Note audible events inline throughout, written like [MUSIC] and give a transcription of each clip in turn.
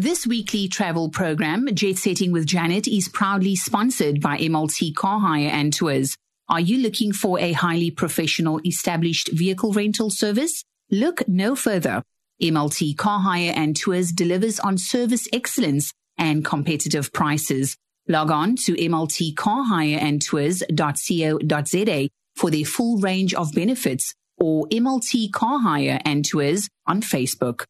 This weekly travel program, Jet Setting with Janet, is proudly sponsored by MLT Car Hire and Tours. Are you looking for a highly professional established vehicle rental service? Look no further. MLT Car Hire and Tours delivers on service excellence and competitive prices. Log on to mltcarhireandtours.co.za for their full range of benefits or MLT Car Hire and Tours on Facebook.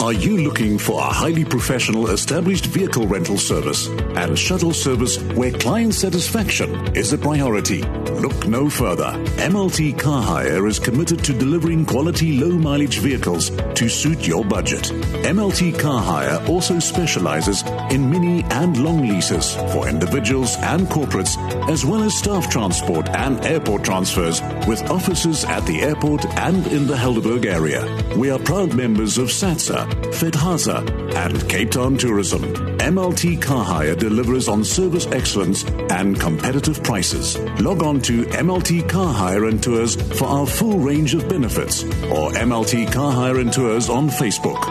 Are you looking for a highly professional established vehicle rental service and shuttle service where client satisfaction is a priority? Look no further. MLT Car Hire is committed to delivering quality low mileage vehicles to suit your budget. MLT Car Hire also specializes in mini and long leases for individuals and corporates, as well as staff transport and airport transfers with offices at the airport and in the Helderberg area. We are proud members of SATSA FedHasa, and Cape Town Tourism. MLT Car Hire delivers on service excellence and competitive prices. Log on to MLT Car Hire and Tours for our full range of benefits or MLT Car Hire and Tours on Facebook.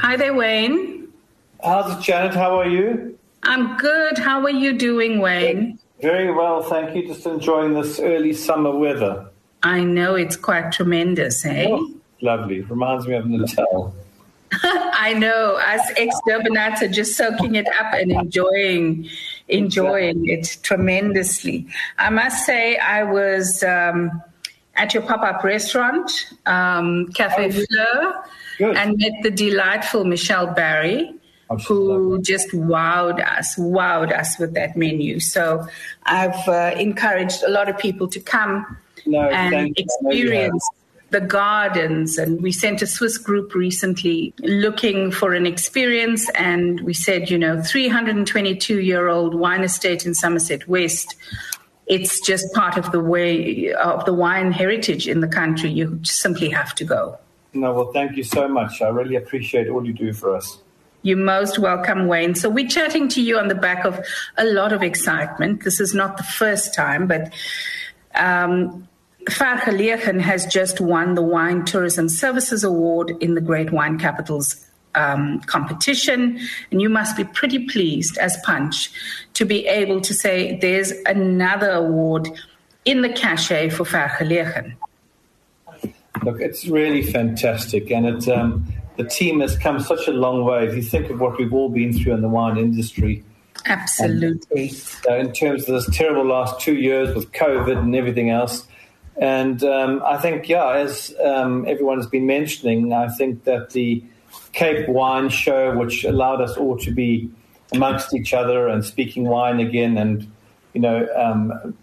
Hi there, Wayne. How's it, Janet? How are you? I'm good. How are you doing, Wayne? Very well, thank you. Just enjoying this early summer weather. I know it's quite tremendous, eh? Oh, lovely. Reminds me of Natal. [LAUGHS] I know. Us ex Durbanites are just soaking it up and enjoying enjoying it tremendously. I must say, I was um, at your pop up restaurant, um, Cafe oh, Fleur, good. and met the delightful Michelle Barry. Oh, who just wowed us, wowed us with that menu. So I've uh, encouraged a lot of people to come no, and experience the gardens. And we sent a Swiss group recently looking for an experience. And we said, you know, 322 year old wine estate in Somerset West. It's just part of the way of the wine heritage in the country. You simply have to go. No, well, thank you so much. I really appreciate all you do for us. You're most welcome, Wayne. So we're chatting to you on the back of a lot of excitement. This is not the first time, but um, Vergelegen has just won the Wine Tourism Services Award in the Great Wine Capitals um, competition. And you must be pretty pleased as Punch to be able to say there's another award in the cachet for Vergelegen. Look, it's really fantastic. And it, um, the team has come such a long way. If you think of what we've all been through in the wine industry, Absolutely. And, uh, in terms of this terrible last two years with COVID and everything else, and um, I think, yeah, as um, everyone has been mentioning, I think that the Cape Wine Show, which allowed us all to be amongst each other and speaking wine again, and you know, um,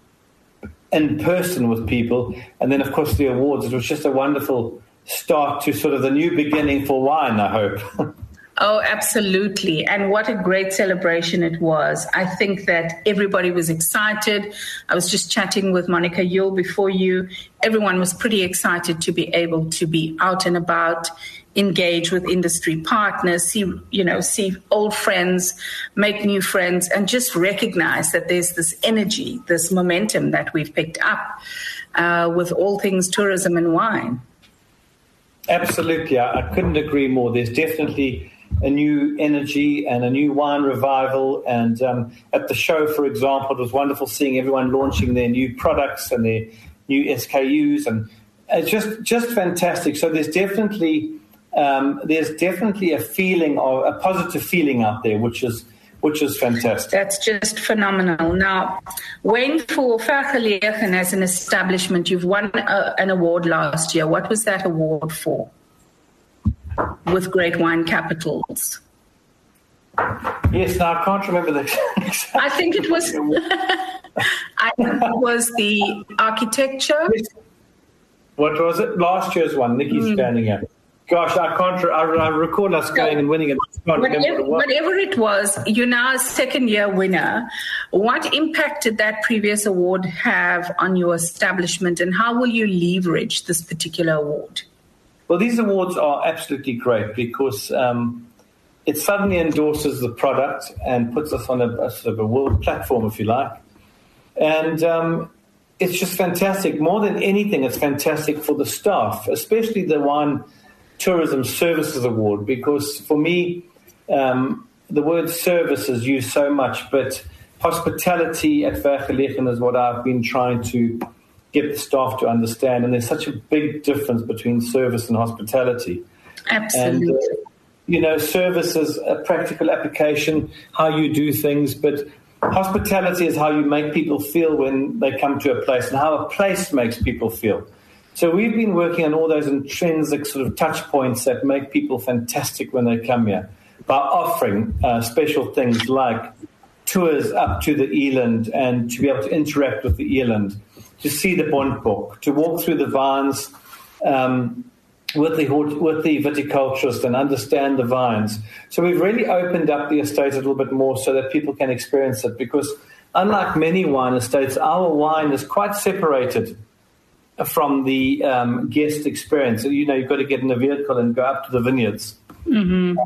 in person with people, and then of course the awards. It was just a wonderful start to sort of the new beginning for wine. I hope. [LAUGHS] Oh, absolutely. And what a great celebration it was. I think that everybody was excited. I was just chatting with Monica Yule before you. Everyone was pretty excited to be able to be out and about, engage with industry partners, see, you know, see old friends, make new friends, and just recognize that there's this energy, this momentum that we've picked up uh, with all things tourism and wine. Absolutely. I, I couldn't agree more. There's definitely a new energy and a new wine revival. And um, at the show, for example, it was wonderful seeing everyone launching their new products and their new SKUs, and it's just just fantastic. So there's definitely um, there's definitely a feeling of a positive feeling out there, which is which is fantastic. That's just phenomenal. Now, Wayne, for Vergelegen as an establishment, you've won a, uh, an award last year. What was that award for? With great wine capitals. Yes, now I can't remember the. [LAUGHS] I think it was. [LAUGHS] I think it was the architecture. What was it? Last year's one. Nikki's mm. standing here. Gosh, I can't. I, I recall us going and winning it. Whatever, whatever, it was, you're now a second year winner. What impact did that previous award have on your establishment, and how will you leverage this particular award? Well, these awards are absolutely great because um, it suddenly endorses the product and puts us on a, a, sort of a world platform, if you like. And um, it's just fantastic. More than anything, it's fantastic for the staff, especially the Wine Tourism Services Award, because for me, um, the word service is used so much, but hospitality at Vergelegen is what I've been trying to get the staff to understand. And there's such a big difference between service and hospitality. Absolutely. And, uh, you know, service is a practical application, how you do things, but hospitality is how you make people feel when they come to a place and how a place makes people feel. So we've been working on all those intrinsic sort of touch points that make people fantastic when they come here by offering uh, special things like tours up to the eland and to be able to interact with the eland, to see the Bontebok, to walk through the vines um, with the with the viticulturist and understand the vines. So we've really opened up the estate a little bit more so that people can experience it. Because unlike many wine estates, our wine is quite separated from the um, guest experience. So, you know, you've got to get in a vehicle and go up to the vineyards. Mm-hmm.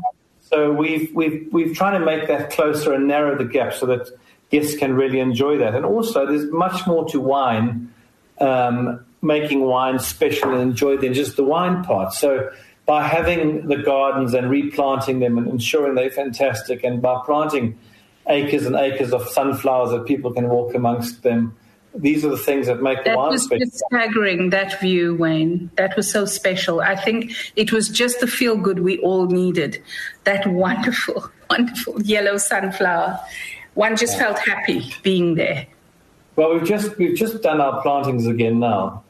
So we've we've we've tried to make that closer and narrow the gap so that guests can really enjoy that. And also, there's much more to wine. Um, making wine special and enjoy than just the wine part. So by having the gardens and replanting them and ensuring they're fantastic, and by planting acres and acres of sunflowers that people can walk amongst them, these are the things that make that the wine was special. Just staggering that view, Wayne. That was so special. I think it was just the feel good we all needed. That [LAUGHS] wonderful, wonderful yellow sunflower. One just felt happy being there. Well, we've just we've just done our plantings again now,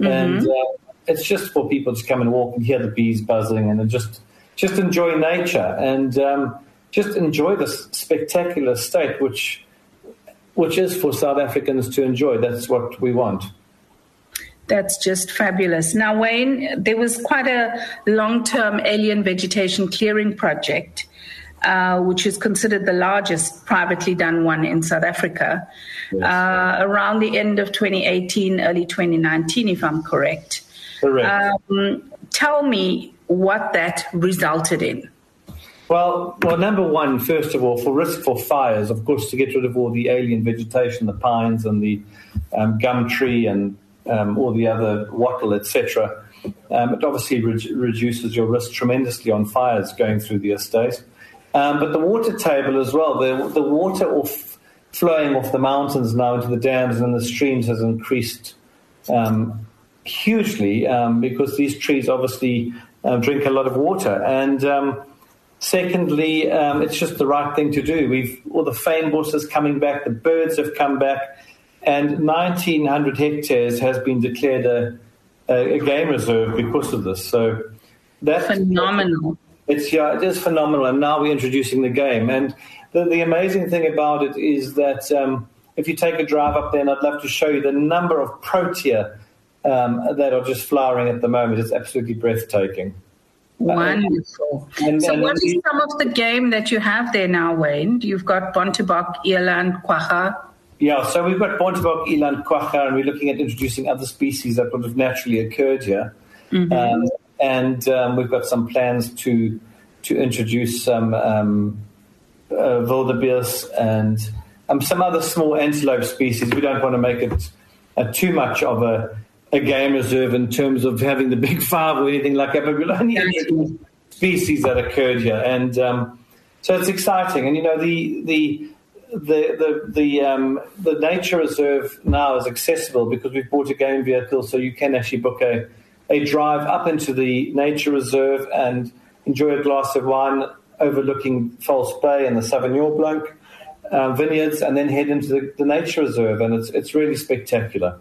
Mm-hmm. And uh, it's just for people to come and walk and hear the bees buzzing and just just enjoy nature and um, just enjoy this spectacular state, which which is for South Africans to enjoy. That's what we want. That's just fabulous. Now, Wayne, there was quite a long term alien vegetation clearing project, uh, which is considered the largest privately done one in South Africa yes. uh, around the end of 2018, early 2019, if I'm correct. Correct. Um, tell me what that resulted in. Well, well, number one, first of all, for risk for fires, of course, to get rid of all the alien vegetation, the pines and the um, gum tree and um, all the other wattle, etc. Um, it obviously re- reduces your risk tremendously on fires going through the estate. Um, but the water table as well, the, the water off flowing off the mountains now into the dams and the streams has increased um, hugely um, because these trees obviously uh, drink a lot of water. And um, secondly, um, it's just the right thing to do. We've all the fynbos is coming back, the birds have come back, and 1,900 hectares has been declared a, a, a game reserve because of this. So that's phenomenal. It's yeah, it is phenomenal, and now we're introducing the game and the, the amazing thing about it is that um, if you take a drive up there, and I'd love to show you the number of protea um, that are just flowering at the moment. It's absolutely breathtaking. Wonderful. And, so, and what is some of the game that you have there now, Wayne? You've got Bontebok, Eland, Quagga. Yeah, so we've got Bontebok, Eland, Quagga, and we're looking at introducing other species that would have naturally occurred here. Mm-hmm. Um, and um, we've got some plans to to introduce some um, uh, wildebeest and um, some other small antelope species. We don't want to make it uh, too much of a, a game reserve in terms of having the big [LAUGHS] five or anything like that, but we'll only species that occurred here. And um, so it's exciting. And, you know, the, the, the the the um, the nature reserve now is accessible because we've bought a game vehicle, so you can actually book a a drive up into the nature reserve and enjoy a glass of wine overlooking False Bay and the Sauvignon Blanc uh, vineyards, and then head into the, the nature reserve, and it's it's really spectacular.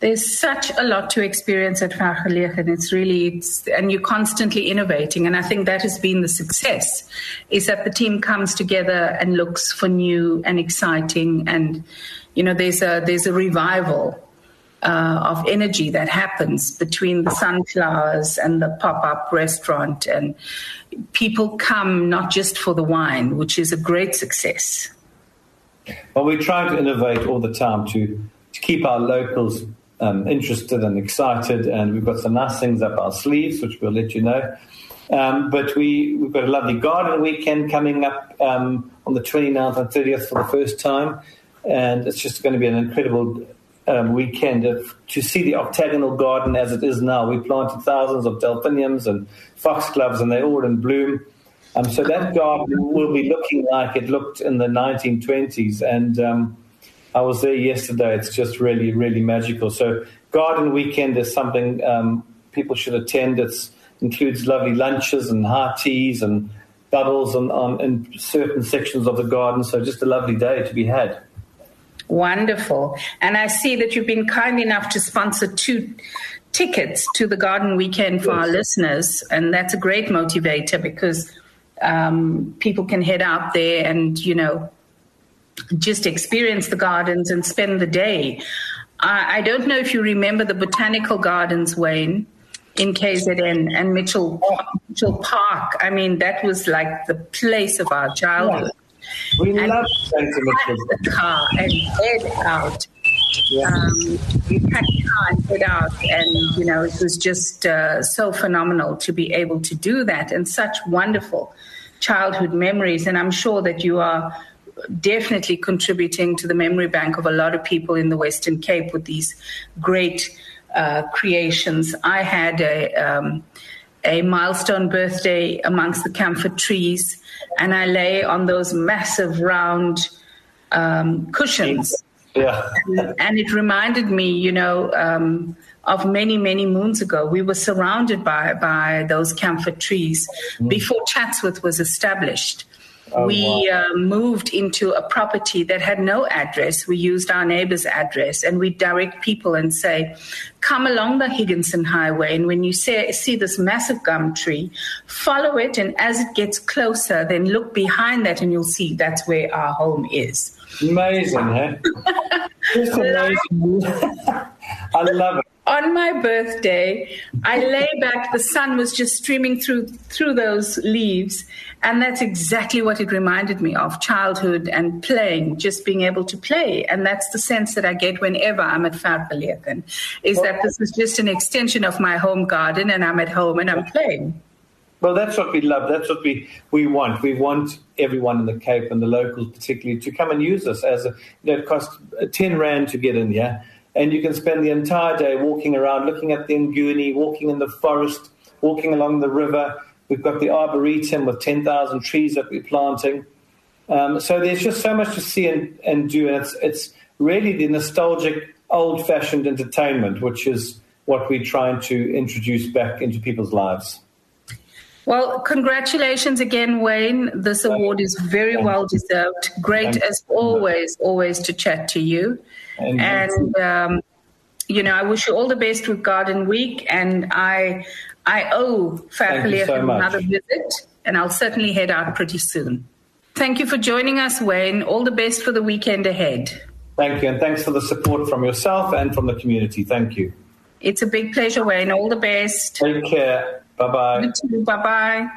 There's such a lot to experience at Vergelegen and it's really it's, and you're constantly innovating and I think that has been the success is that the team comes together and looks for new and exciting and you know there's a there's a revival uh, of energy that happens between the sunflowers and the pop-up restaurant. And people come not just for the wine which is a great success. Well we try to innovate all the time to, to keep our locals um, interested and excited. And we've got some nice things up our sleeves which we'll let you know. Um, but we, we've got a lovely garden weekend coming up um, on the 29th and 30th for the first time. And it's just going to be an incredible um, weekend to see the octagonal garden as it is now. We planted thousands of delphiniums and foxgloves, and they're all in bloom. Um, so that garden will be looking like it looked in the 1920s. And um, I was there yesterday. It's just really, really magical. So garden weekend is something um, people should attend. It includes lovely lunches and hot teas and bubbles on, on, in certain sections of the garden. So just a lovely day to be had. Wonderful. And I see that you've been kind enough to sponsor two tickets to the garden weekend for yes. our listeners. And that's a great motivator because um, people can head out there and, you know, just experience the gardens and spend the day. I, I don't know if you remember the botanical gardens, Wayne, in KZN and Mitchell, Mitchell Park. I mean, that was like the place of our childhood. Yeah. We love going to Mitchell. the car and head out. Yeah. Um, we packed the car and head out, and you know it was just uh, so phenomenal to be able to do that, and such wonderful childhood memories. And I'm sure that you are definitely contributing to the memory bank of a lot of people in the Western Cape with these great uh, creations. I had a, um, a milestone birthday amongst the camphor trees, and I lay on those massive round um, cushions. Yeah. and, and, it reminded me, you know, um, of many, many moons ago. We were surrounded by, by those camphor trees mm. before Chatsworth was established. Oh, we wow. uh, moved into a property that had no address. We used our neighbor's address and we direct people and say, come along the Higginson Highway. And when you say, see this massive gum tree, follow it. And as it gets closer, then look behind that and you'll see that's where our home is. Amazing, huh? [LAUGHS] Just amazing. [LAUGHS] I love it on my birthday, I lay back. The sun was just streaming through through those leaves, and that's exactly what it reminded me of: childhood and playing, just being able to play. And that's the sense that I get whenever I'm at Vergelegen, is well, that this is just an extension of my home garden, and I'm at home and I'm playing. Well, that's what we love. That's what we, we want. We want everyone in the Cape and the locals, particularly, to come and use us as a. You know, it costs ten rand to get in, yeah and you can spend the entire day walking around, looking at the Nguni, walking in the forest, walking along the river. We've got the arboretum with 10,000 trees that we're planting. Um, so there's just so much to see and, and do, and it's, it's really the nostalgic, old fashioned entertainment, which is what we're trying to introduce back into people's lives. Well, congratulations again, Wayne. This award is very well deserved. Great as always, always to chat to you. And, um, you know, I wish you all the best with Garden Week, and I I owe Fairfield so another visit, and I'll certainly head out pretty soon. Thank you for joining us, Wayne. All the best for the weekend ahead. Thank you, and thanks for the support from yourself and from the community. Thank you. It's a big pleasure, Wayne. All the best. Take care. Bye bye. Bye bye.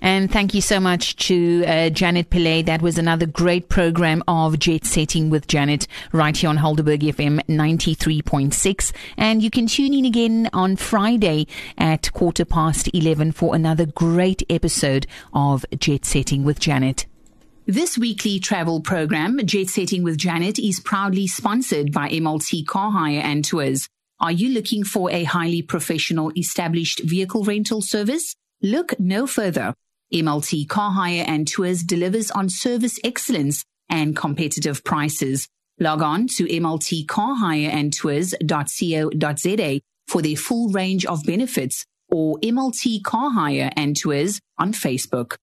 And thank you so much to uh, Janet Pillay. That was another great program of Jet Setting with Janet right here on Helderberg FM 93.6. And you can tune in again on Friday at quarter past 11 for another great episode of Jet Setting with Janet. This weekly travel program, Jet Setting with Janet, is proudly sponsored by MLT Car Hire and Tours. Are you looking for a highly professional established vehicle rental service? Look no further. MLT Car Hire and Tours delivers on service excellence and competitive prices. Log on to mltcarhireandtours.co.za for their full range of benefits or MLT Car Hire and Tours on Facebook.